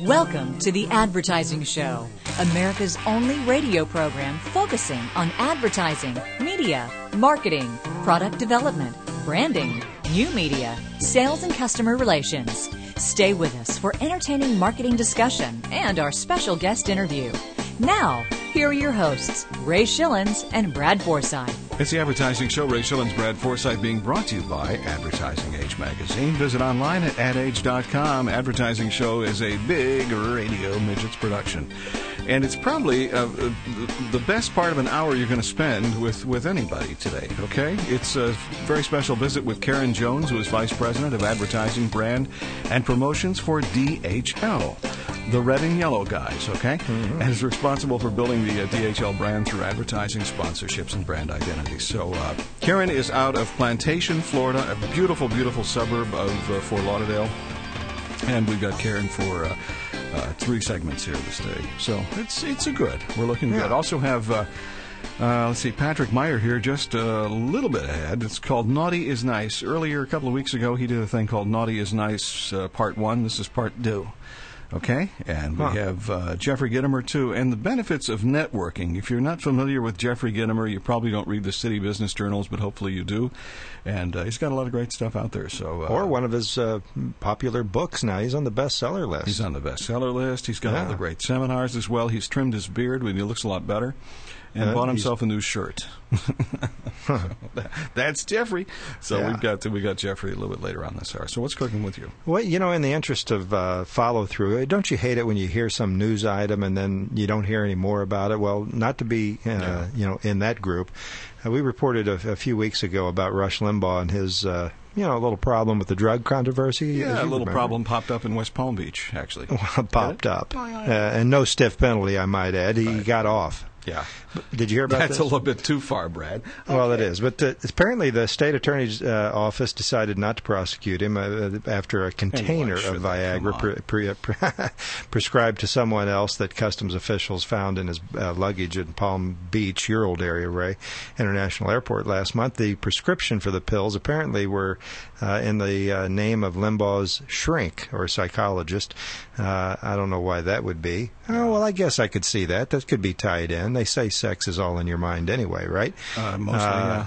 Welcome to The Advertising Show, America's only radio program focusing on advertising, media, marketing, product development, branding, new media, sales, and customer relations. Stay with us for entertaining marketing discussion and our special guest interview. Now, here are your hosts, Ray Schillens and Brad Forsythe. It's the Advertising Show. Ray Schillens, Brad Forsythe being brought to you by Advertising Age Magazine. Visit online at adage.com. Advertising Show is a big radio midgets production. And it's probably uh, the best part of an hour you're going to spend with, with anybody today, okay? It's a very special visit with Karen Jones, who is Vice President of Advertising, Brand, and Promotions for DHL the red and yellow guys, okay? Mm-hmm. And is responsible for building the uh, DHL brand through advertising, sponsorships, and brand identity. So uh, Karen is out of Plantation, Florida, a beautiful, beautiful suburb of uh, Fort Lauderdale. And we've got Karen for uh, uh, three segments here this day. So it's it's a good. We're looking yeah. good. Also have. Uh, let's see, Patrick Meyer here, just a little bit ahead. It's called Naughty is Nice. Earlier, a couple of weeks ago, he did a thing called Naughty is Nice Part 1. This is Part 2. Okay, and we huh. have uh, Jeffrey Gitomer too. And the benefits of networking. If you're not familiar with Jeffrey Gitomer, you probably don't read the city business journals, but hopefully you do. And uh, he's got a lot of great stuff out there. So, uh, or one of his uh, popular books now. He's on the bestseller list. He's on the bestseller list. He's got yeah. all the great seminars as well. He's trimmed his beard, and he looks a lot better and uh, bought himself a new shirt. That's Jeffrey. So yeah. we've got to, we got Jeffrey a little bit later on this hour. So what's cooking with you? Well, you know, in the interest of uh, follow through, don't you hate it when you hear some news item and then you don't hear any more about it? Well, not to be uh, yeah. you know in that group. Uh, we reported a, a, few weeks ago about Rush Limbaugh and his uh, you know, a little problem with the drug controversy. Yeah, a little remember. problem popped up in West Palm Beach, actually. popped up. Uh, and no stiff penalty, I might add. He right. got off. Yeah. Did you hear about That's this? a little bit too far, Brad. Well, it is. But uh, apparently, the state attorney's uh, office decided not to prosecute him uh, after a container of Viagra pre- pre- pre- prescribed to someone else that customs officials found in his uh, luggage in Palm Beach, your old area, Ray, International Airport last month. The prescription for the pills apparently were uh, in the uh, name of Limbaugh's shrink or psychologist. I don't know why that would be. Oh, well, I guess I could see that. That could be tied in. They say sex is all in your mind anyway, right? Uh, mostly, uh, yeah.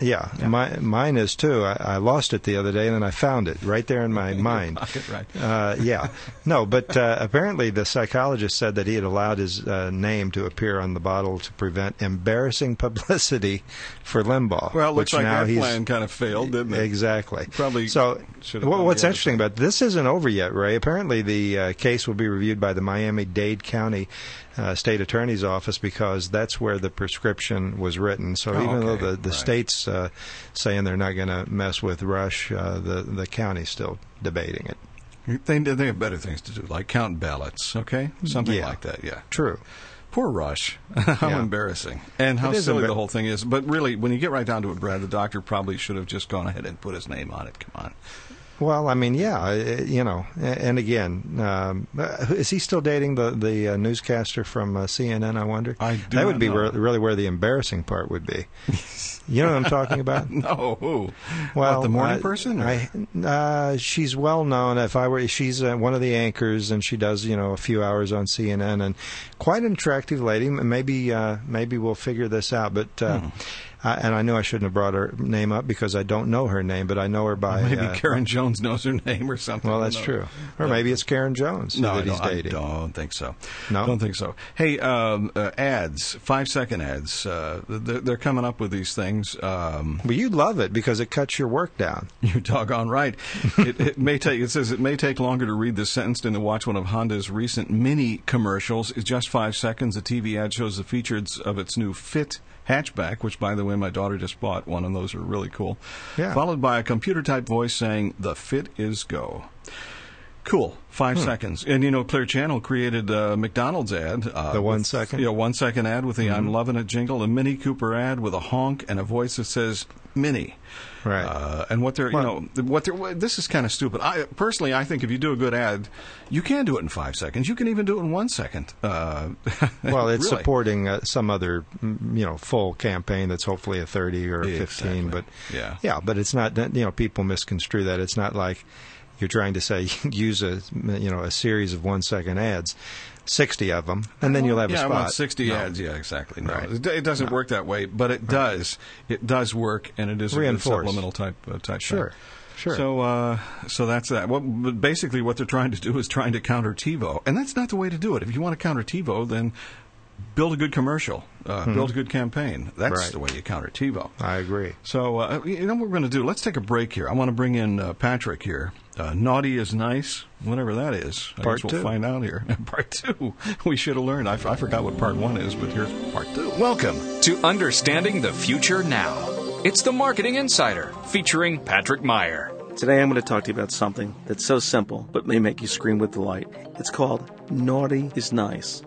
Yeah, yeah. My, mine is too. I, I, lost it the other day, and then I found it right there in my mind. Pocket, right? Uh, yeah, no, but uh, apparently the psychologist said that he had allowed his uh, name to appear on the bottle to prevent embarrassing publicity for Limbaugh. Well, it looks like that plan kind of failed, didn't it? Exactly. Probably. So, what's interesting about this isn't over yet, Ray. Apparently, the uh, case will be reviewed by the Miami-Dade County uh, state attorney's office because that's where the prescription was written. So oh, even okay. though the, the right. state's uh, saying they're not going to mess with Rush, uh, the the county's still debating it. They they have better things to do, like count ballots, okay, something yeah. like that. Yeah, true. Poor Rush. how yeah. embarrassing. And how silly the whole thing is. But really, when you get right down to it, Brad, the doctor probably should have just gone ahead and put his name on it. Come on. Well, I mean, yeah, you know, and again, um, uh, is he still dating the the uh, newscaster from uh, CNN? I wonder. I do that would be re- really where the embarrassing part would be. You know what I'm talking about? no, who? Well, what, the morning person. I, uh, she's well known. If I were, she's uh, one of the anchors, and she does you know a few hours on CNN, and quite an attractive lady. Maybe maybe we'll figure this out, but. Hmm uh, and I knew I shouldn't have brought her name up because I don't know her name, but I know her by. Maybe uh, Karen Jones knows her name or something. Well, that's true. Or maybe it's Karen Jones no, that he's I dating. don't think so. No, don't think so. Hey, um, uh, ads, five second ads. Uh, they're, they're, coming up with these things. Um, well, you love it because it cuts your work down. You're doggone right. it, it may take. It says it may take longer to read this sentence than to watch one of Honda's recent mini commercials. It's just five seconds. The TV ad shows the features of its new Fit hatchback, which, by the way, my daughter just bought one, and those are really cool. Yeah. Followed by a computer type voice saying, The fit is go. Cool. Five hmm. seconds. And, you know, Clear Channel created a McDonald's ad. Uh, the one with, second? Yeah, you know, one second ad with the mm-hmm. I'm loving it jingle, a Mini Cooper ad with a honk and a voice that says Mini. Right. Uh, and what they're, well, you know, what they're, this is kind of stupid. I personally, I think if you do a good ad, you can do it in five seconds. You can even do it in one second. Uh, well, it's really. supporting uh, some other, you know, full campaign that's hopefully a 30 or a 15. Exactly. But yeah, yeah, but it's not, you know, people misconstrue that. It's not like, you're trying to say use a you know a series of one second ads. 60 of them, and then you'll have yeah, a spot. I want 60 No. ads. Yeah, exactly. No, Right. it, doesn't No. work that way, but it does. It does work, and it is a good supplemental type uh, type. Sure, thing. sure. So, uh, so that's that. Well, basically, what they're trying to do is trying to counter TiVo, and that's not the way to do it. If you want to counter TiVo, then build a good commercial, uh, build a good campaign. That's. Right. the way you counter TiVo. I agree. So, uh, you know what we're going to do? Let's take a break here. I want to bring in uh, Patrick here. Uh, naughty is nice, whatever that is. I Part guess we'll two. find out here. part two. We should have learned. I, f- I forgot what part one is, but here's part two. Welcome to Understanding the Future Now. It's the Marketing Insider featuring Patrick Meyer. Today I'm going to talk to you about something that's so simple but may make you scream with delight. It's called Naughty is Nice.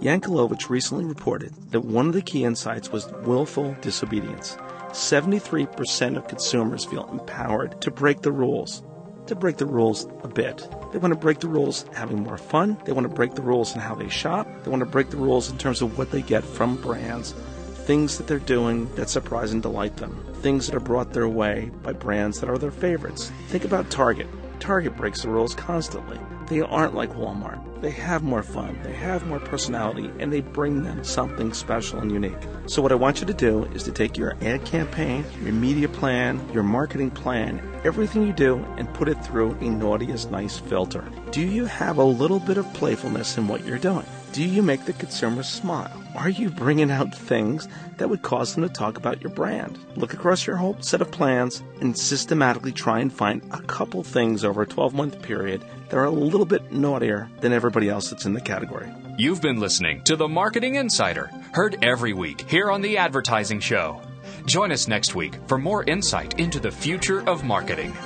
Yankelovich recently reported that one of the key insights was willful disobedience. 73% of consumers feel empowered to break the rules. To break the rules a bit. They want to break the rules having more fun. They want to break the rules in how they shop. They want to break the rules in terms of what they get from brands things that they're doing that surprise and delight them, things that are brought their way by brands that are their favorites. Think about Target. Target breaks the rules constantly. They aren't like Walmart. They have more fun, they have more personality, and they bring them something special and unique. So, what I want you to do is to take your ad campaign, your media plan, your marketing plan, everything you do, and put it through a naughty is nice filter. Do you have a little bit of playfulness in what you're doing? Do you make the consumer smile? Are you bringing out things that would cause them to talk about your brand? Look across your whole set of plans and systematically try and find a couple things over a 12 month period that are a little bit naughtier than everybody else that's in the category. You've been listening to the Marketing Insider, heard every week here on The Advertising Show. Join us next week for more insight into the future of marketing.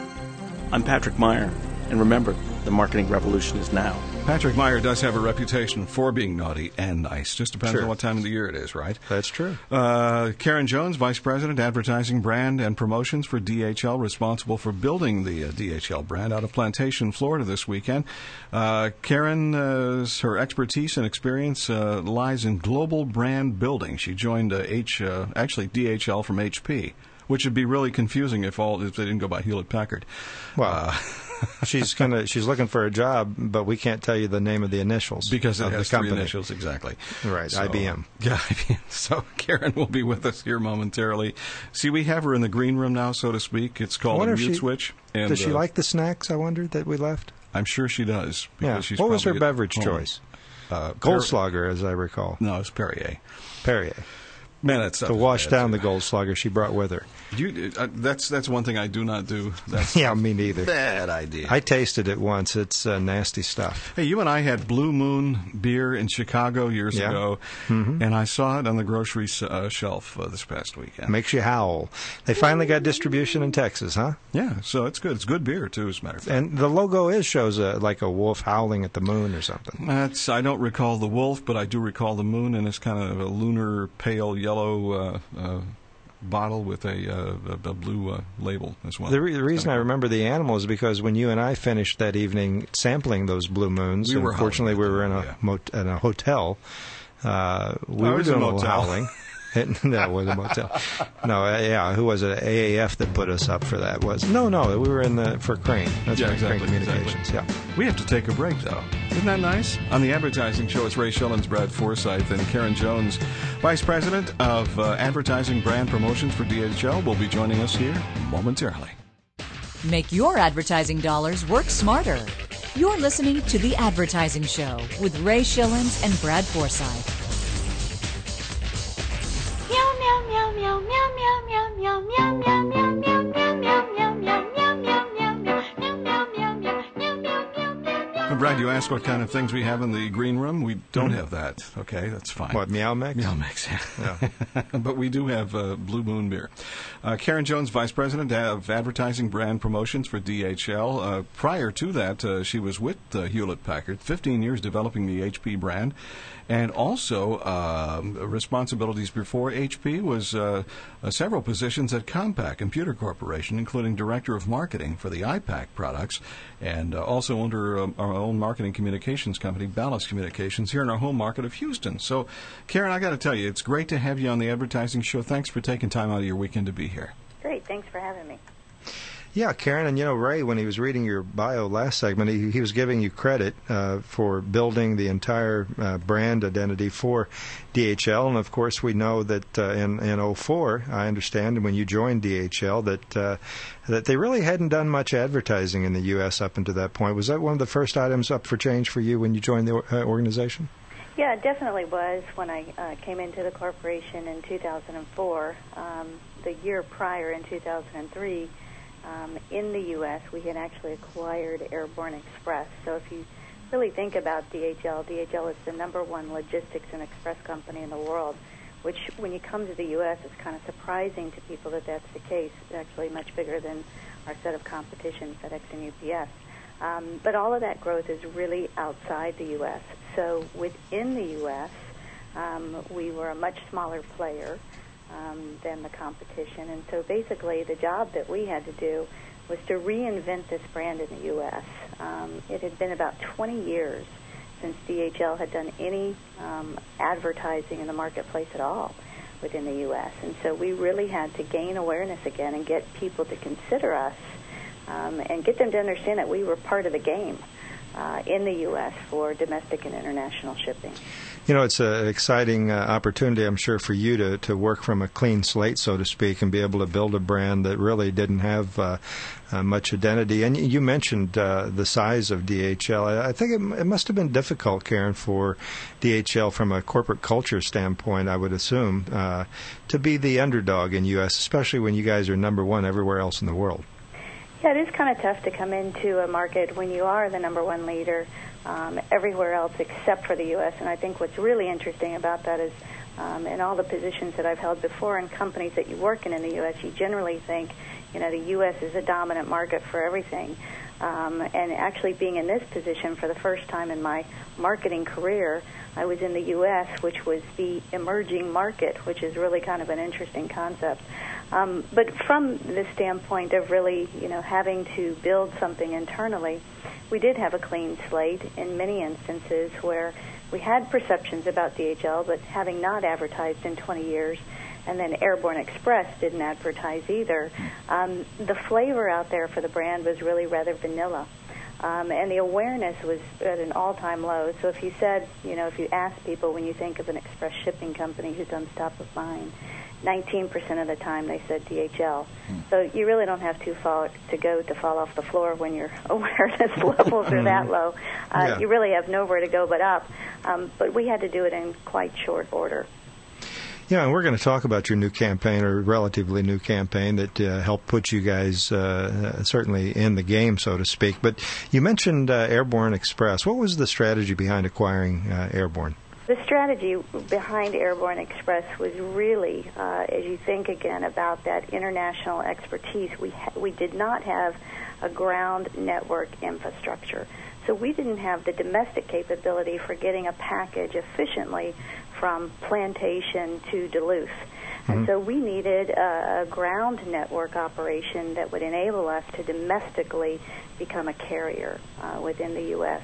I'm Patrick Meyer, and remember, the marketing revolution is now. Patrick Meyer does have a reputation for being naughty and nice. Just depends Sure. on what time of the year it is, right? That's true. Uh, Karen Jones, Vice President, Advertising, Brand, and Promotions for DHL, responsible for building the uh, DHL brand out of Plantation, Florida this weekend. Uh, Karen's her expertise and experience uh, lies in global brand building. She joined uh, H, uh, actually DHL from HP, which would be really confusing if all if they didn't go by Hewlett Packard. Uh, she's gonna she's looking for a job, but we can't tell you the name of the initials Because of the company. initials, exactly. Right, So, IBM. Yeah, IBM. So Karen will be with us here momentarily. See, we have her in the green room now, so to speak. It's called a mute she- switch. And, Does she uh, like the snacks? I wondered that we left. I'm sure she does. Because Yeah. She's What was her beverage home. choice? Uh, Per- Goldschlager, as I recall. No, it's Perrier. Perrier. Man, that's To wash down the Goldschlager she brought with her. You, uh, that's that's one thing I do not do. That's Yeah, me neither. bad idea. I tasted it once. It's uh, nasty stuff. Hey, you and I had Blue Moon beer in Chicago years Yeah. ago, and I saw it on the grocery uh, shelf uh, this past weekend. Makes you howl. They finally got distribution in Texas, huh? yeah, so it's good. It's good beer too, as a matter of fact. And the logo is shows a, like a wolf howling at the moon or something. That's I don't recall the wolf, but I do recall the moon, and it's kind of a lunar pale yellow uh, uh, bottle with a, uh, a, blue uh, label as well. The, re- the reason I remember the animal is because when you and I finished that evening sampling those blue moons, We were unfortunately we were in a them, mot- in a hotel. Uh, we it were doing a little howling. no, it was a motel. No, uh, yeah, who was it? AAF that put us up for that was no, no. We were in the for Crain. That's Yeah, right, exactly, Crain Communications. exactly. Yeah. We have to take a break, though. Isn't that nice? On the advertising show, it's Ray Schillens, Brad Forsythe, and Karen Jones, Vice President of uh, Advertising Brand Promotions for DHL, will be joining us here momentarily. Make your advertising dollars work smarter. You're listening to The Advertising Show with Ray Schillens and Brad Forsythe. Uh, you asked what kind of things we have in the green room. We don't have that. Okay, that's fine. What meow mix? Meow mix, yeah. but we do have uh, Blue Moon beer. Uh, Karen Jones, Vice President of Advertising Brand Promotions for DHL. Uh, prior to that, uh, she was with uh, Hewlett Packard, 15 years developing the HP brand, and also um responsibilities before HP was uh, uh, several positions at Compaq Computer Corporation, including Director of Marketing for the iPAQ products, and uh, also under um, our own marketing communications company, Ballast Communications, here in our home market of Houston. So, Karen, I got to tell you, it's great to have you on the advertising show. Thanks for taking time out of your weekend to be here. Great, thanks for having me. Yeah, Karen, and you know Ray, when he was reading your bio last segment, he, he was giving you credit uh, for building the entire uh, brand identity for DHL, and of course we know that uh, in in 04, I understand, when you joined DHL, that uh, that they really hadn't done much advertising in the U.S. up until that point. Was that one of the first items up for change for you when you joined the uh, organization? Yeah, it definitely was when I uh, came into the corporation in 2004. Um, the year prior, in 2003, um, in the U.S., we had actually acquired Airborne Express. So if you really think about DHL, DHL is the number one logistics and express company in the world, which when you come to the U.S., it's kind of surprising to people that that's the case. It's actually much bigger than our set of competition, FedEx and UPS. Um, but all of that growth is really outside the U.S. So within the U.S., um, we were a much smaller player um, than the competition. And so basically, the job that we had to do was to reinvent this brand in the U.S. Um, it had been about 20 years since DHL had done any um, advertising in the marketplace at all within the U.S. And so we really had to gain awareness again and get people to consider us um, and get them to understand that we were part of the game uh, in the U.S. for domestic and international shipping. You know, it's an exciting uh, opportunity, I'm sure, for you to, to work from a clean slate, so to speak, and be able to build a brand that really didn't have uh, uh, much identity. And you mentioned uh, the size of DHL. I think it, it must have been difficult, Karen, for DHL from a corporate culture standpoint, I would assume, uh, to be the underdog in U.S., especially when you guys are number one everywhere else in the world. Yeah, it is kind of tough to come into a market when you are the number one leader um, everywhere else except for the U.S. And I think what's really interesting about that is um, in all the positions that I've held before in companies that you work in in the U.S., you generally think, you know, the U.S. is a dominant market for everything. Um, and actually being in this position for the first time in my marketing career, I was in the U.S., which was the emerging market, which is really kind of an interesting concept. Um, but from the standpoint of really, you know, having to build something internally, we did have a clean slate in many instances where we had perceptions about DHL, but having not advertised in 20 years, and then Airborne Express didn't advertise either, um, the flavor out there for the brand was really rather vanilla. Um, and the awareness was at an all-time low. So if you said, you know, if you ask people when you think of an express shipping company who's on top of mind, 19% of the time they said DHL. Hmm. So you really don't have too far to go to fall off the floor when your awareness levels are that hmm. low. Uh, yeah. You really have nowhere to go but up. Um, but we had to do it in quite short order. Yeah, and we're going to talk about your new campaign, or relatively new campaign, that uh, helped put you guys uh, certainly in the game, so to speak. But you mentioned uh, Airborne Express. What was the strategy behind acquiring uh, Airborne? The strategy behind Airborne Express was really, uh, as you think again about that international expertise, we ha- we did not have a ground network infrastructure, so we didn't have the domestic capability for getting a package efficiently from plantation to Duluth. Mm-hmm. And so we needed a, a ground network operation that would enable us to domestically become a carrier uh, within the U.S.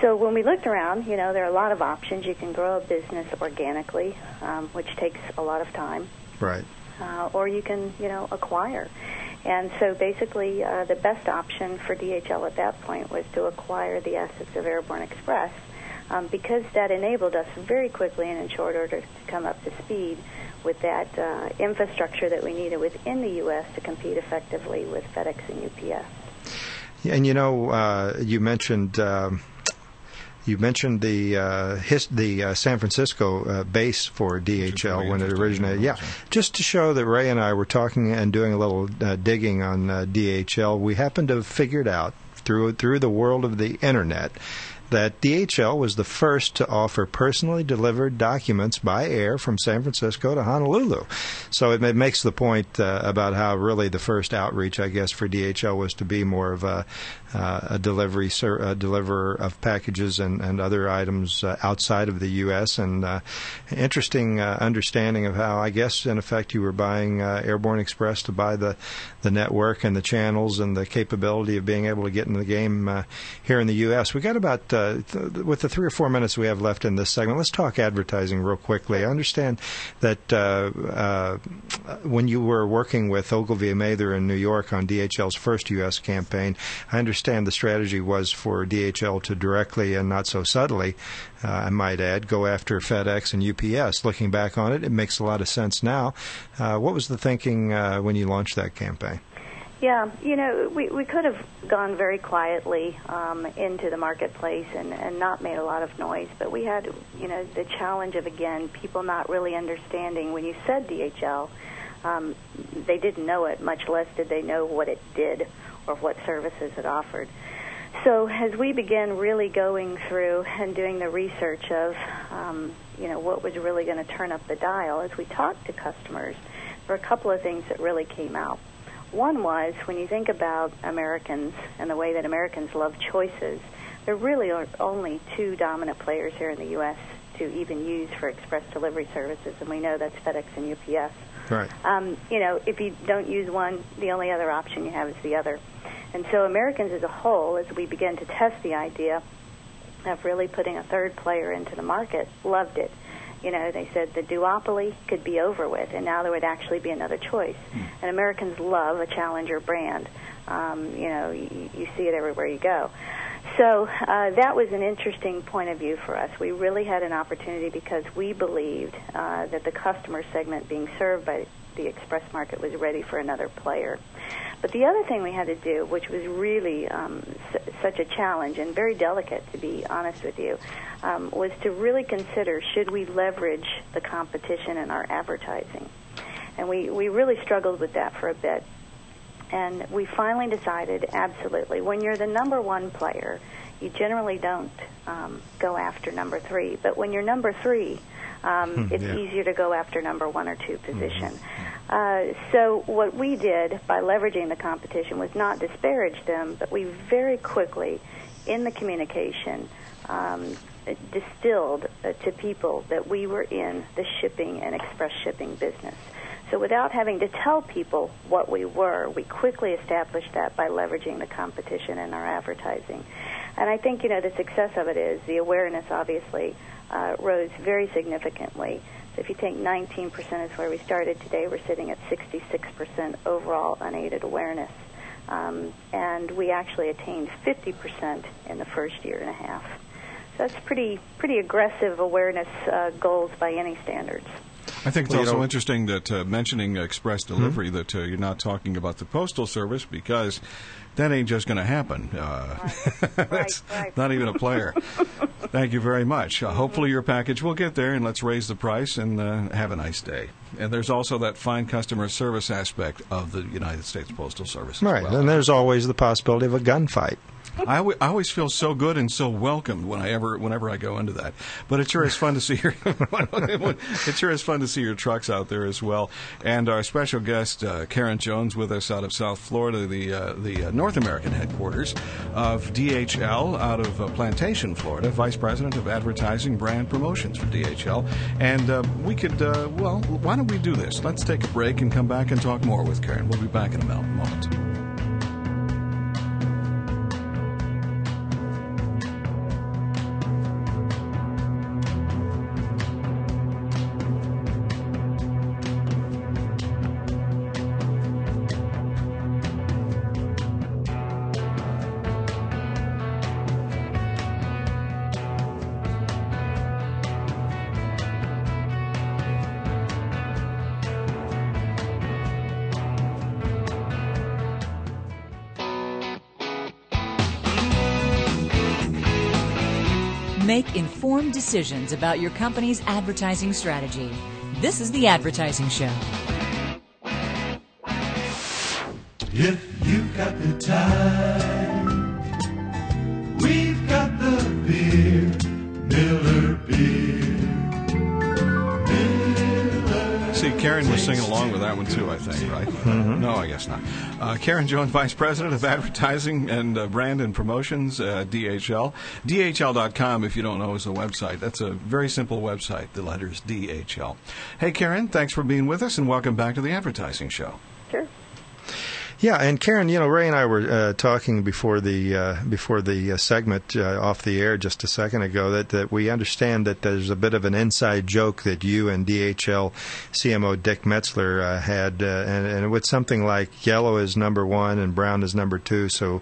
So when we looked around, you know, there are a lot of options. You can grow a business organically, um, which takes a lot of time. Right. Uh, or you can, you know, acquire. And so basically, uh, the best option for DHL at that point was to acquire the assets of Airborne Express um, because that enabled us very quickly and in short order to come up to speed with that uh, infrastructure that we needed within the U.S. to compete effectively with FedEx and UPS. And you know, uh, you mentioned. Um, you mentioned the uh, his, the uh, San Francisco uh, base for DHL when it originated. Yeah, just to show that Ray and I were talking and doing a little uh, digging on uh, DHL, we happened to have figured out through through the world of the internet that DHL was the first to offer personally delivered documents by air from San Francisco to Honolulu. So it, makes the point uh, about how really the first outreach, I guess, for DHL was to be more of a, uh, a delivery ser- a deliverer of packages and, and other items uh, outside of the U.S. And uh, interesting uh, understanding of how, I guess, in effect, you were buying uh, Airborne Express to buy the the network and the channels and the capability of being able to get in the game here in the U.S. We got about uh, th- with the three or four minutes we have left in this segment, let's talk advertising real quickly. I understand that uh, uh, when you were working with Ogilvy and Mather in New York on DHL's first U.S. campaign, I understand the strategy was for DHL to directly and not so subtly, uh, I might add, go after FedEx and UPS. Looking back on it, it makes a lot of sense now. Uh, what was the thinking when you launched that campaign? Yeah, you know, we, we could have gone very quietly um, into the marketplace and, and not made a lot of noise, but we had, you know, the challenge of, again, people not really understanding when you said DHL, um, they didn't know it, much less did they know what it did or what services it offered. So as we began really going through and doing the research of, um, you know, what was really going to turn up the dial, as we talked to customers, there were a couple of things that really came out. One was when you think about Americans and the way that Americans love choices, there really are only two dominant players here in the U.S. to even use for express delivery services, and we know that's FedEx and UPS. Right. Um, you know, if you don't use one, the only other option you have is the other. And so Americans as a whole, as we began to test the idea of really putting a third player into the market, loved it you know, they said the duopoly could be over with, and now there would actually be another choice. Mm. And Americans love a challenger brand. Um, you know, you, you see it everywhere you go. So uh, that was an interesting point of view for us. We really had an opportunity because we believed uh, that the customer segment being served by the express market was ready for another player. But the other thing we had to do, which was really um, such a challenge and very delicate, to be honest with you, um, was to really consider should we leverage the competition in our advertising. And we, we really struggled with that for a bit. And we finally decided absolutely. When you're the number one player, you generally don't um, go after number three. But when you're number three, um, hmm, it's yeah. easier to go after number one or two position. Mm-hmm. Uh, so what we did by leveraging the competition was not disparage them, but we very quickly, in the communication, um, distilled uh, to people that we were in the shipping and express shipping business. So without having to tell people what we were, we quickly established that by leveraging the competition in our advertising. And I think, you know, the success of it is the awareness obviously uh, rose very significantly. So if you take 19% is where we started today, we're sitting at 66% overall unaided awareness. Um, and we actually attained 50% in the first year and a half. So that's pretty pretty aggressive awareness uh, goals by any standards. I think it's well, also know, interesting that uh, mentioning express delivery mm-hmm. that uh, you're not talking about the postal service because that ain't just going to happen. Uh, right. that's right, not even a player. Thank you very much. Uh, hopefully your package will get there, and let's raise the price and uh, have a nice day. And there's also that fine customer service aspect of the United States Postal Service. Right, well. and there's always the possibility of a gunfight. I, w- I always feel so good and so welcomed when I ever whenever I go into that. But it sure is fun to see your it sure is fun to see your trucks out there as well. And our special guest uh, Karen Jones with us out of South Florida, the uh, the uh, North American headquarters of DHL out of uh, Plantation, Florida, Vice President of Advertising Brand Promotions for DHL. And uh, we could well, why don't we do this? Let's take a break and come back and talk more with Karen. We'll be back in a moment. Make informed decisions about your company's advertising strategy. This is The Advertising Show. If you've got the time, Karen was singing along with that one too, I think, right? Mm-hmm. No, I guess not. Uh, Karen Jones, Vice President of Advertising and uh, Brand and Promotions, uh, DHL. DHL.com, if you don't know, is the website. That's a very simple website, the letters DHL. Hey, Karen, thanks for being with us and welcome back to the Advertising Show. Sure. Yeah, and Karen, you know, Ray and I were uh, talking before the uh, before the uh, segment uh, off the air just a second ago that, that we understand that there's a bit of an inside joke that you and DHL CMO Dick Metzler uh, had, uh, and, and it was something like yellow is number one and brown is number two. So,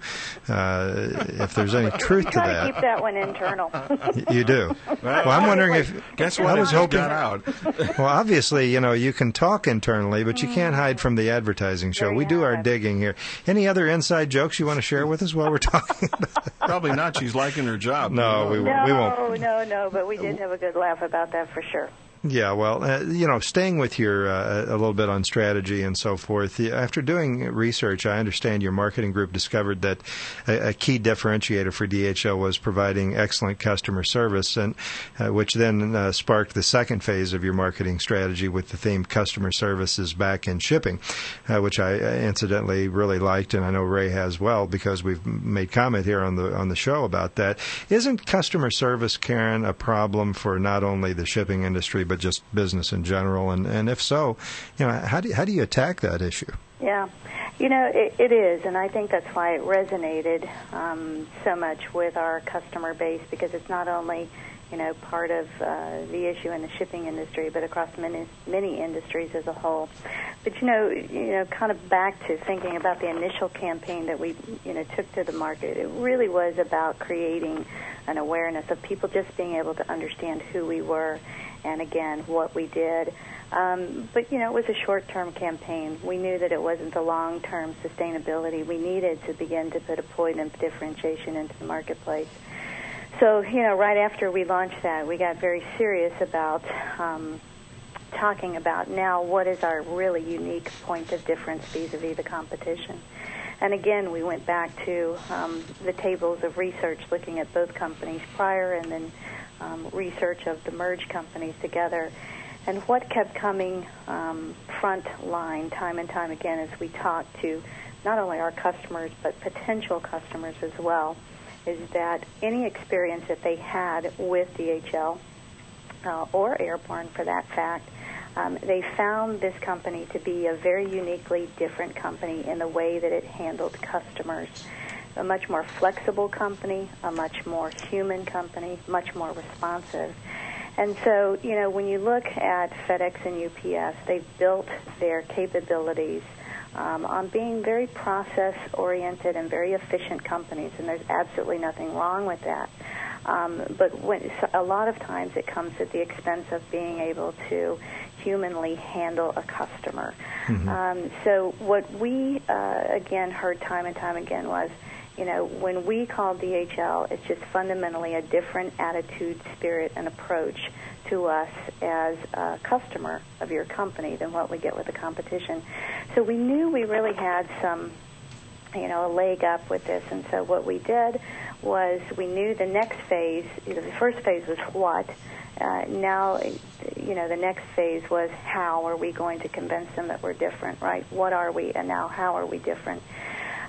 uh, if there's any truth to that, keep that one internal. you do. Well, I'm wondering if Guess what I was hoping. got out. Well, obviously, you know, you can talk internally, but you can't hide from the advertising show. There you We do our have it. Digging here. Any other inside jokes you want to share with us while we're talking? Probably not. She's liking her job. No, we no, we won't. Oh, no, no, but we did have a good laugh about that for sure. Yeah, well, uh, you know, staying with your uh, a little bit on strategy and so forth. After doing research, I understand your marketing group discovered that a, a key differentiator for DHL was providing excellent customer service, and uh, which then uh, sparked the second phase of your marketing strategy with the theme "Customer Service is Back in Shipping," uh, which I uh, incidentally really liked, and I know Ray has well because we've made comment here on the on the show about that. Isn't customer service, Karen, a problem for not only the shipping industry but just business in general? And and if so, you know, how do how do you attack that issue? Yeah, you know it, it is, and I think that's why it resonated um, so much with our customer base because it's not only you know part of uh, the issue in the shipping industry, but across many many industries as a whole. But you know, you know, kind of back to thinking about the initial campaign that we you know took to the market. It really was about creating an awareness of people just being able to understand who we were, and again what we did. Um, but you know, it was a short-term campaign. We knew that it wasn't the long-term sustainability. We needed to begin to put a point of differentiation into the marketplace. So you know, right after we launched that, we got very serious about um, talking about now what is our really unique point of difference vis-a-vis the competition. And again, we went back to um, the tables of research looking at both companies prior and then um, research of the merge companies together. And what kept coming um, front line time and time again as we talked to not only our customers but potential customers as well is that any experience that they had with DHL uh, or Airborne for that fact, um, they found this company to be a very uniquely different company in the way that it handled customers. A much more flexible company, a much more human company, much more responsive. And so, you know, when you look at FedEx and UPS, they've built their capabilities um, on being very process oriented and very efficient companies, and there's absolutely nothing wrong with that. Um, but when, a lot of times it comes at the expense of being able to humanly handle a customer. Um, so what we uh, again heard time and time again was, you know, when we call DHL, it's just fundamentally a different attitude, spirit, and approach to us as a customer of your company than what we get with the competition. So we knew we really had some you know, a leg up with this. And so what we did was we knew the next phase, you know, the first phase was what. Uh, now, you know, the next phase was how are we going to convince them that we're different, right? What are we, and now how are we different?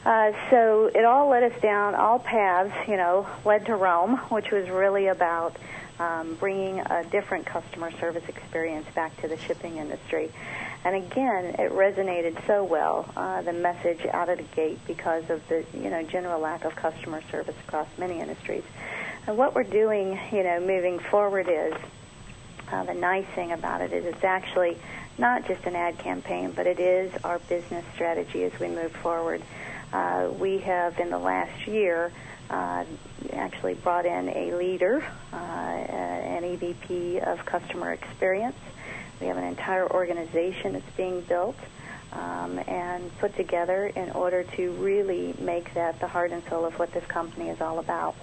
Uh, so it all led us down, all paths, you know, led to Rome, which was really about um, bringing a different customer service experience back to the shipping industry. And again, it resonated so well, uh, the message out of the gate because of the, you know, general lack of customer service across many industries. And what we're doing, you know, moving forward is uh, the nice thing about it is it's actually not just an ad campaign, but it is our business strategy as we move forward. Uh, we have, in the last year, uh, actually brought in a leader, uh, an EVP of customer experience. We have an entire organization that's being built um, and put together in order to really make that the heart and soul of what this company is all about.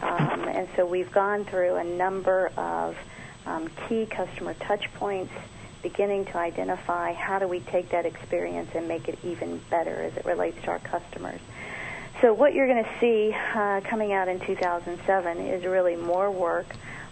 Um, and so we've gone through a number of um, key customer touch points, beginning to identify how do we take that experience and make it even better as it relates to our customers. So what you're going to see uh, coming out in 2007 is really more work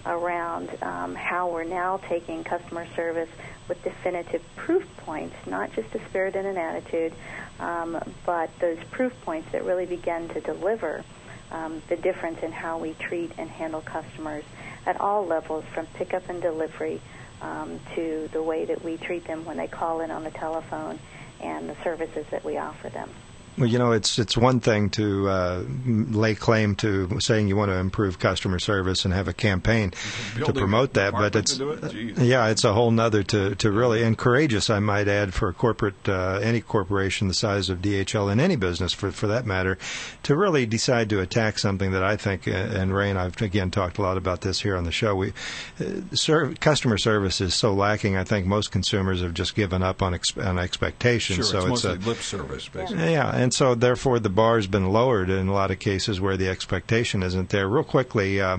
around um, how we're now taking customer service with definitive proof points, not just a spirit and an attitude, um, but those proof points that really begin to deliver um, the difference in how we treat and handle customers at all levels, from pickup and delivery um, to the way that we treat them when they call in on the telephone and the services that we offer them. Well, you know, it's it's one thing to uh, lay claim to saying you want to improve customer service and have a campaign to promote that, but it's it? Yeah, it's a whole nother to to really and courageous, I might add, for a corporate uh, any corporation the size of DHL in any business for for that matter, to really decide to attack something that I think uh, and Ray and I've again talked a lot about this here on the show. We uh, serve, customer service is so lacking. I think most consumers have just given up on ex- on expectations. Sure, so it's a mostly lip service, basically. yeah, and so therefore the bar's been lowered in a lot of cases where the expectation isn't there. Real quickly, uh,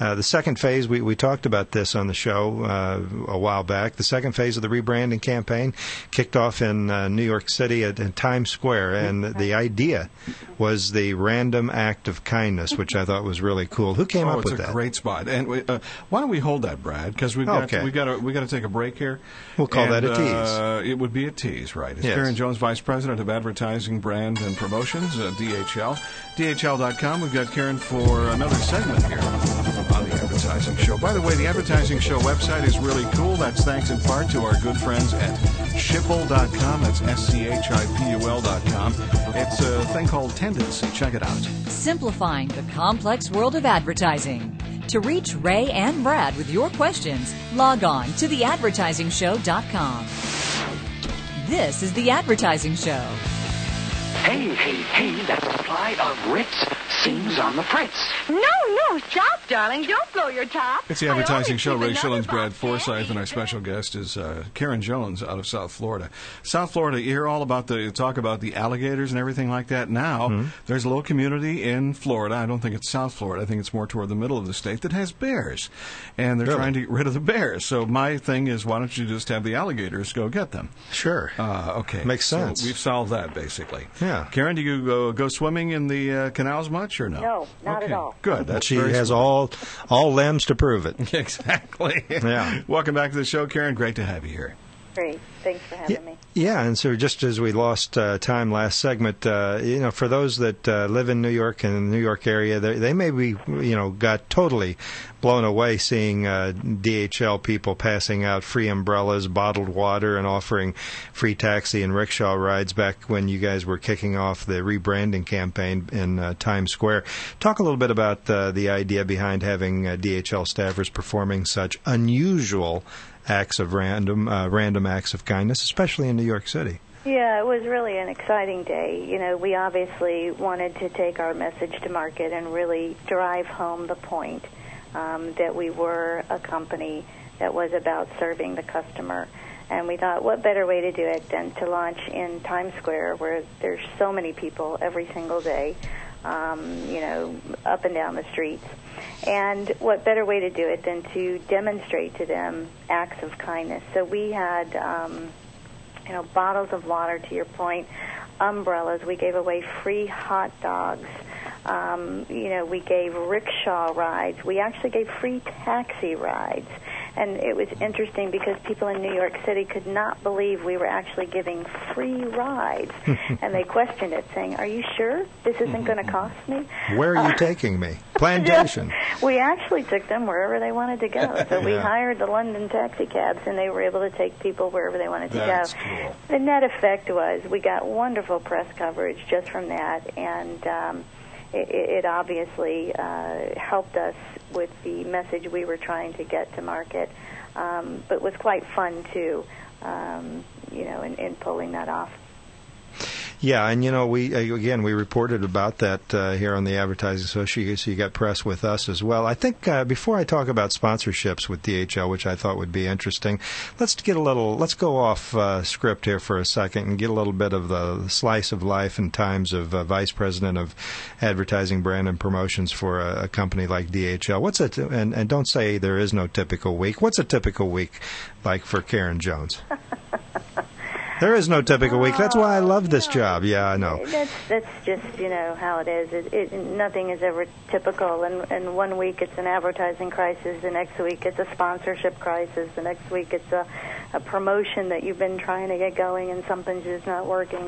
uh, the second phase, we, we talked about this on the show uh, a while back. The second phase of the rebranding campaign kicked off in uh, New York City at, at Times Square, and the idea was the random act of kindness, which I thought was really cool. Who came oh, up with that? it's a great spot. And we, uh, why don't we hold that, Brad? Because we've got Okay. we got to we got to take a break here. We'll call And, that a tease. Uh, it would be a tease, right? It's Yes. Karen Jones, Vice President of Advertising, Brand, and Promotions at DHL. DHL.com. We've got Karen for another segment here on the Advertising Show. By the way, the Advertising Show website is really cool. That's thanks in part to our good friends at Schipul.com. That's S-C-H-I-P-U-L.com. It's a thing called Tendenci. Check it out. Simplifying the complex world of advertising. To reach Ray and Brad with your questions, log on to theadvertisingshow.com. This is The Advertising Show. Hey, hey, hey, that supply of Ritz seems on the fritz. No, no, stop, darling. Don't blow your top. It's the advertising show. keep Ray another Schillens, Brad box Forsythe, and our special guest is uh, Karen Jones out of South Florida. South Florida, you hear all about the talk about the alligators and everything like that. Now Hmm. there's a little community in Florida. I don't think it's South Florida. I think it's more toward the middle of the state that has bears, and they're Really? trying to get rid of the bears. So my thing is, why don't you just have the alligators go get them? Sure. Uh, okay, Makes So sense. we've solved that basically. Yeah. Karen, do you go, go swimming in the uh, canals much or no? No, not at all. Good. That's she has smart. all all limbs to prove it. Exactly. Yeah. Welcome back to the show, Karen. Great to have you here. Great. Thanks for having me. Yeah, and so just as we lost uh, time last segment, uh, you know, for those that uh, live in New York and the New York area, they, they may be, you know, got totally blown away seeing uh, DHL people passing out free umbrellas, bottled water, and offering free taxi and rickshaw rides back when you guys were kicking off the rebranding campaign in uh, Times Square. Talk a little bit about uh, the idea behind having uh, DHL staffers performing such unusual acts of random uh, random acts of kindness, especially in New York City. Yeah, it was really an exciting day. You know, we obviously wanted to take our message to market and really drive home the point um, that we were a company that was about serving the customer. And we thought, what better way to do it than to launch in Times Square, where there's so many people every single day, um, you know, up and down the streets. And what better way to do it than to demonstrate to them acts of kindness? So we had. Um, you know, bottles of water, to your point, umbrellas. We gave away free hot dogs. Um, you know, we gave rickshaw rides. We actually gave free taxi rides. And it was interesting because people in New York City could not believe we were actually giving free rides. and they questioned it, saying, Are you sure this isn't going to cost me? Where are you taking me? Plantation. We actually took them wherever they wanted to go. So we hired the London taxi cabs, and they were able to take people wherever they wanted to That's go. cool. The net effect was we got wonderful press coverage just from that, and um, it, it obviously uh, helped us with the message we were trying to get to market. Um, but was quite fun too, um, you know, in, in pulling that off. Yeah, and you know, we uh, again we reported about that uh, here on the Advertising Association. So you got press with us as well. I think uh, before I talk about sponsorships with DHL, which I thought would be interesting, let's get a little. Let's go off uh, script here for a second and get a little bit of the slice of life and times of uh, Vice President of Advertising, Brand, and Promotions for a, a company like DHL. What's it? And, and don't say there is no typical week. What's a typical week like for Karen Jones? There is no typical week. That's why I love this job. Yeah, I know. That's that's just you know how it is. It, it nothing is ever typical. And and one week it's an advertising crisis. The next week it's a sponsorship crisis. The next week it's a, a promotion that you've been trying to get going and something's just not working.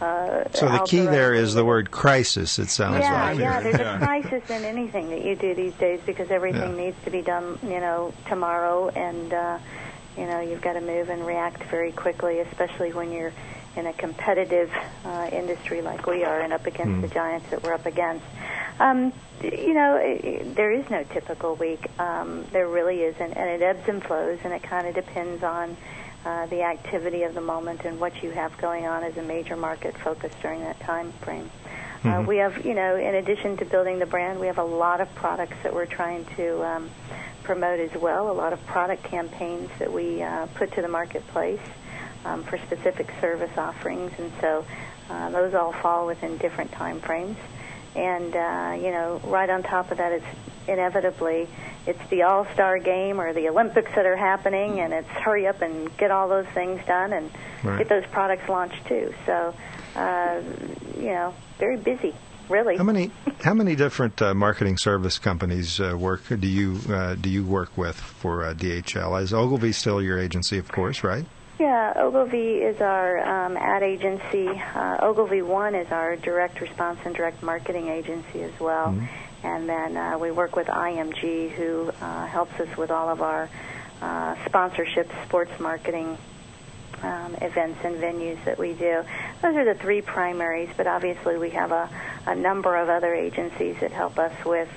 Uh, So the key there the word crisis. It sounds Yeah, like. yeah. There's a crisis in anything that you do these days because everything Yeah. needs to be done, you know, tomorrow, and uh, you know you've got to move and react very quickly, especially when you're in a competitive uh, industry like we are, and up against Hmm. the giants that we're up against. Um, you know, i- i- there is no typical week. Um, there really isn't, and it ebbs and flows, and it kind of depends on uh, the activity of the moment and what you have going on as a major market focus during that time frame. Uh, Mhm. we have, you know, in addition to building the brand, we have a lot of products that we're trying to um, promote as well. A lot of product campaigns that we uh, put to the marketplace um, for specific service offerings, and so uh, those all fall within different time frames. And uh, you know, right on top of that, it's inevitably it's the All Star Game or the Olympics that are happening, and it's hurry up and get all those things done and Right. get those products launched too. So, uh, you know, very busy, really. How many how many different uh, marketing service companies uh, work do you uh, do you work with for uh, DHL? Is Ogilvy still your agency, of course, right? Yeah, Ogilvy is our um, ad agency. Uh, Ogilvy One is our direct response and direct marketing agency as well. And then uh, we work with IMG, who uh, helps us with all of our uh, sponsorships, sports marketing um, events and venues that we do. Those are the three primaries, but obviously we have a, a number of other agencies that help us with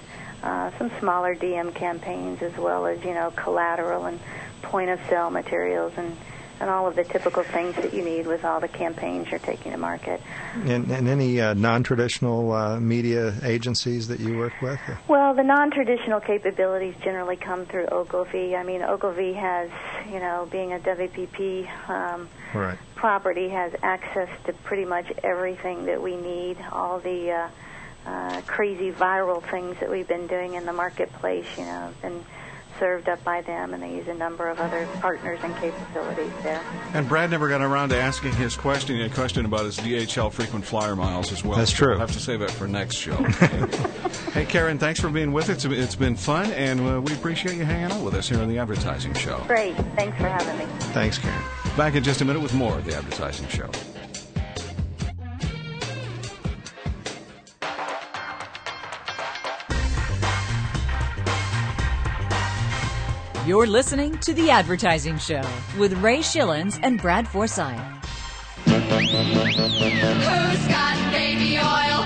uh, some smaller DM campaigns as well as, you know, collateral and point of sale materials and, and all of the typical things that you need with all the campaigns you're taking to market. And, and any uh, non-traditional uh, media agencies that you work with? Well, the non-traditional capabilities generally come through Ogilvy. I mean, Ogilvy has, you know, being a WPP um, Right. property, has access to pretty much everything that we need. All the uh, uh, crazy viral things that we've been doing in the marketplace, you know, been served up by them, and they use a number of other partners and capabilities there. And Brad never got around to asking his question, a question about his DHL frequent flyer miles as well. That's So true. We'll have to save that for next show. hey, Karen, thanks for being with us. It's been fun, and uh, we appreciate you hanging out with us here on the Advertising Show. Great. Thanks for having me. Thanks, Karen. Back in just a minute with more of the Advertising Show. You're listening to The Advertising Show with Ray Schillens and Brad Forsythe. Who's got baby oil?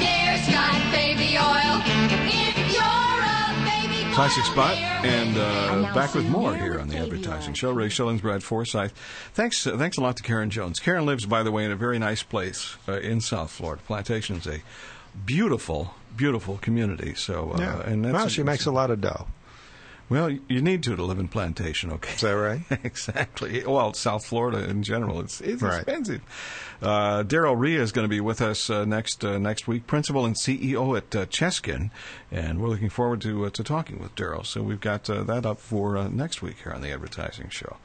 Dear's got baby oil. If you're a baby Classic spot, and uh, back with more here on the Advertising Show. Ray Schillens, Brad Forsythe. Thanks, uh, thanks a lot to Karen Jones. Karen lives, by the way, in a very nice place uh, in South Florida. Plantation is a beautiful, beautiful community. So, uh, Yeah. and that's well, she makes a lot of dough. Well, you need to to live in Plantation, okay? Is that right? exactly. Well, South Florida in general, it's it's Right. expensive. Uh, Daryl Rhea is going to be with us uh, next uh, next week, principal and CEO at uh, Cheskin, and we're looking forward to uh, to talking with Daryl. So we've got uh, that up for uh, next week here on the Advertising Show.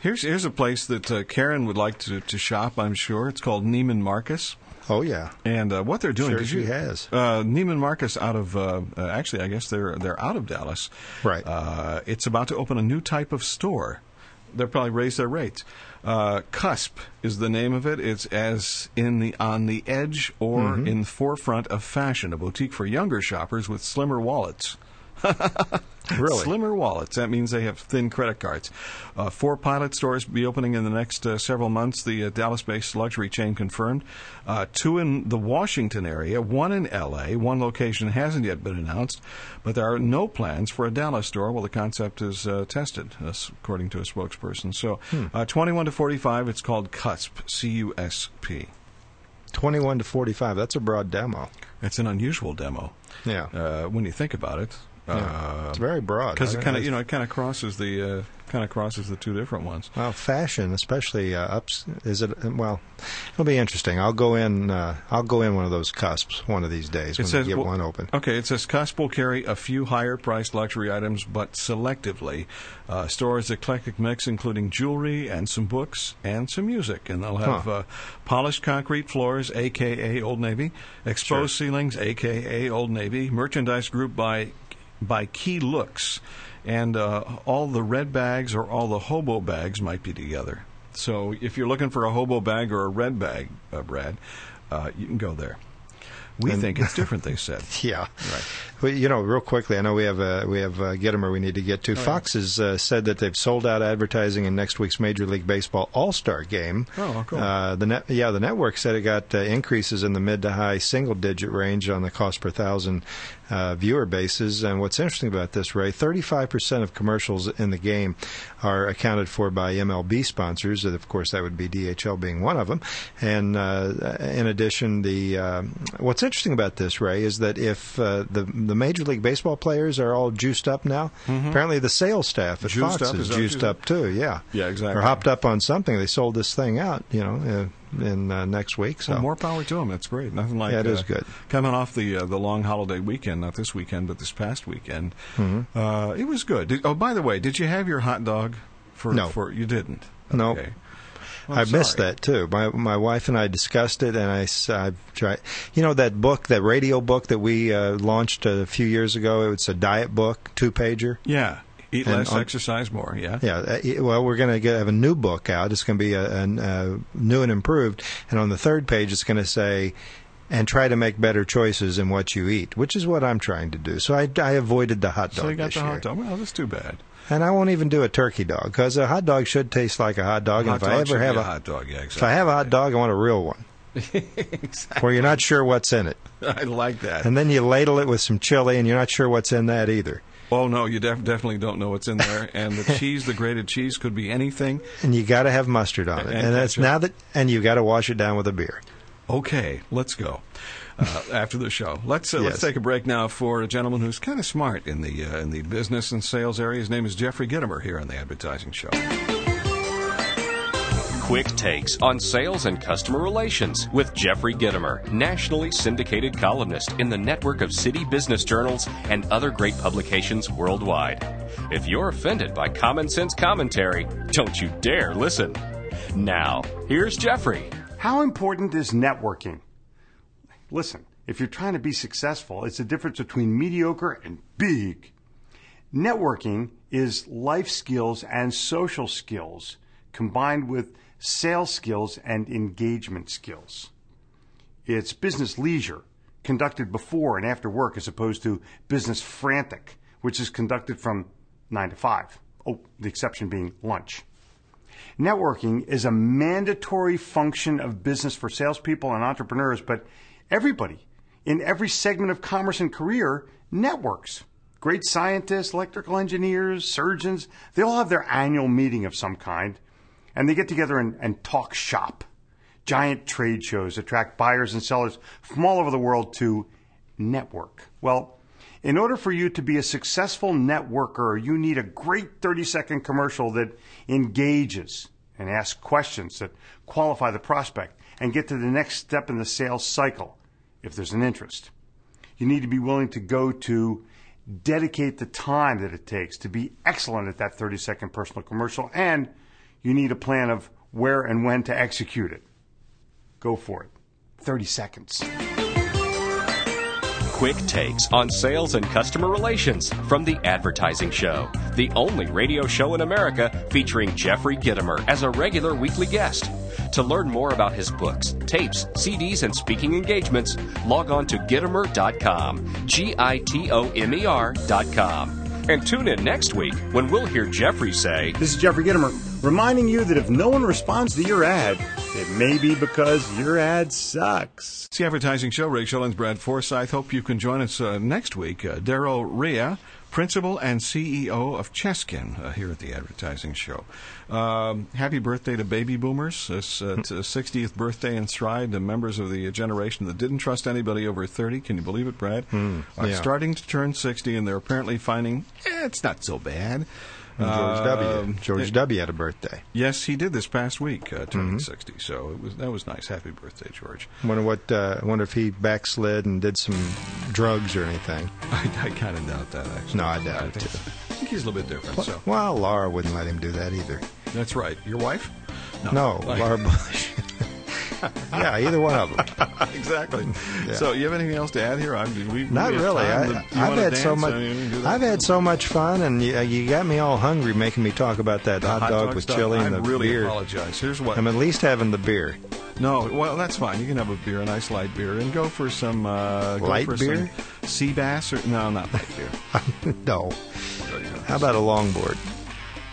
Here's here's a place that uh, Karen would like to, to shop. I'm sure it's called Neiman Marcus. Oh yeah, and uh, what they're doing? Sure she you- has. Uh, Neiman Marcus out of uh, uh, actually, I guess they're they're out of Dallas. Right. Uh, it's about to open a new type of store. They'll probably raise their rates. Uh, Cusp is the name of it. It's as in the on the edge or Mhm. in the forefront of fashion, a boutique for younger shoppers with slimmer wallets. Really? Slimmer wallets. That means they have thin credit cards. Uh, four pilot stores will be opening in the next uh, several months. The uh, Dallas-based luxury chain confirmed. Uh, two in the Washington area, one in L.A. One location hasn't yet been announced, but there are no plans for a Dallas store while the concept is uh, tested, according to a spokesperson. So, Hmm. uh, 21 to 45. It's called CUSP. C-U-S-P. Twenty-one to forty-five. That's a broad demo. It's an unusual demo. Yeah. Uh, when you think about it. Yeah. It's very broad. because it kind of you know it kind of crosses the uh, kind of crosses the two different ones. Well, fashion, especially uh, ups, is it? Well, it'll be interesting. I'll go in. Uh, I'll go in one of those cusps one of these days when It says we get well, one open. Okay, it says Cusp will carry a few higher priced luxury items, but selectively. Uh, stores eclectic mix, including jewelry and some books and some music, and they'll have Huh. uh, polished concrete floors, aka Old Navy, exposed ceilings, aka Old Navy, merchandise grouped by by key looks, and uh, all the red bags or all the hobo bags might be together. So if you're looking for a hobo bag or a red bag, uh, Brad, uh, you can go there. We And- think it's different. They said. Yeah. Right. Well, you know, real quickly, I know we have uh, we have uh, Gitomer we need to get to. Fox has uh, said that they've sold out advertising in next week's Major League Baseball All Star Game. Oh, cool. Uh, the net, yeah, the network said it got uh, increases in the mid to high single digit range on the cost per thousand uh, viewer bases. And what's interesting about this, Ray, 35% of commercials in the game are accounted for by MLB sponsors. And of course, that would be DHL being one of them. And uh, in addition, the um what's interesting about this, Ray, is that if uh, the the Major League Baseball players are all juiced up now, apparently the sales staff at Mm-hmm. Juiced Fox up? is Is juiced juiced up too. Yeah, Yeah, exactly. Or hopped up on something. They sold this thing out, you know, uh, in uh, next week. So Well, more power to them. That's great. Nothing like Yeah, it uh, good. Coming off the uh, the long holiday weekend, not this weekend, but this past weekend, Mm-hmm. uh, it was good. Did, oh, by the way, did you have your hot dog? For No. for you didn't. No. Okay. Well, I I'm missed sorry. that too. My my wife and I discussed it, and I tried. You know that book, that radio book that we uh, launched a few years ago. It's a diet book, two pager. Yeah. Eat And less, on- exercise more. Yeah. Yeah. uh, Well, we're going to get have a new book out. It's going to be a, an uh, new and improved. And on the third page, it's going to say. And try to make better choices in what you eat, which is what I'm trying to do. So I, I avoided the hot dog So you got this the year. hot dog. Well, that's too bad. And I won't even do a turkey dog because a hot dog should taste like a hot dog. hot and if dog I ever have a a, hot dog, yeah, if I have a hot dog, I want a real one exactly. where you're not sure what's in it, I like that. and then you ladle it with some chili, and you're not sure what's in that either. Oh no, you def- definitely don't know what's in there. And the cheese, the grated cheese, could be anything. And you got to have mustard on it, And and, ketchup. now that and you got to wash it down with a beer. Okay, let's go. Uh, after the show, let's uh, let's take a break now for a gentleman who's kind of smart in the uh, in the business and sales area. His name is Jeffrey Gitomer here on the Advertising Show. Quick takes on sales and customer relations with Jeffrey Gitomer, nationally syndicated columnist in the network of city business journals and other great publications worldwide. If you're offended by common sense commentary, don't you dare listen. Now, here's Jeffrey. How important is networking? Listen, if you're trying to be successful, it's the difference between mediocre and big. Networking is life skills and social skills combined with sales skills and engagement skills. It's business leisure conducted before and after work as opposed to business frantic, which is conducted from 9 to 5. Oh, the exception being lunch. Networking is a mandatory function of business for salespeople and entrepreneurs, but everybody in every segment of commerce and career networks. Great scientists, electrical engineers, surgeons, they all have their annual meeting of some kind, and they get together and, and talk shop. Giant trade shows attract buyers and sellers from all over the world to network. Well, in order for you to be a successful networker, you need a great 30 second commercial that engages and asks questions that qualify the prospect and get to the next step in the sales cycle if there's an interest. You need to be willing to go to dedicate the time that it takes to be excellent at that 30 second personal commercial, and you need a plan of where and when to execute it. Go for it. 30 seconds. Quick takes on sales and customer relations from The Advertising Show, the only radio show in America featuring Jeffrey Gitomer as a regular weekly guest. To learn more about his books, tapes, CDs, and speaking engagements, log on to Gitomer.com. G I T O M E R.com. And tune in next week when we'll hear Jeffrey say, This is Jeffrey Gitomer reminding you that if no one responds to your ad, it may be because your ad sucks. It's the Advertising Show. Ray Schillens, Brad Forsythe. Hope you can join us uh, next week. Uh, Daryl Rhea, Principal and CEO of Cheskin, uh, here at the Advertising Show. Um, happy birthday to baby boomers. It's uh, it's a 60th birthday in stride. The members of the generation that didn't trust anybody over 30, can you believe it, Brad? Are yeah. starting to turn 60, and they're apparently finding eh, it's not so bad. And George W. Um, George it- W. had a birthday. Yes, he did this past week, uh, turning Mm-hmm. 60. So it was that was nice. Happy birthday, George. Wonder what? Uh, wonder if he backslid and did some drugs or anything. I, I kind of doubt that, actually. No, I doubt it think, too. I think he's a little bit different. So Well, Laura wouldn't let him do that either. that's right. Your wife? No, Like- Laura Bush. yeah, either one of them. exactly. Yeah. So you have anything else to add here? I mean, we, Not we really. I, I've had so much. I mean, do that. I've had so much fun, and you, you got me all hungry, making me talk about that hot, Hot dog dog with stuff. chili I and the beer. really apologize. Here's what I'm at least having the beer. No, well, that's fine. You can have a beer, a nice light beer, and go for some uh, go Light for beer? some sea bass or no, not light beer. no. How about a longboard?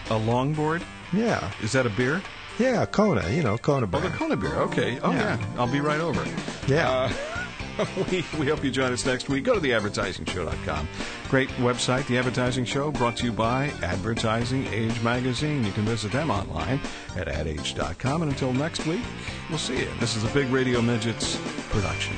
A longboard? Yeah. Is that a beer? Yeah, Kona. You know, Kona Oh, brand. the Kona beer. Okay. Oh yeah, I'll be right over. Yeah. Uh, we, we hope you join us next week. Go to theadvertisingshow.com. Great website, The Advertising Show, brought to you by Advertising Age Magazine. You can visit them online at adage.com. And until next week, we'll see you. This is a Big Radio Midgets production.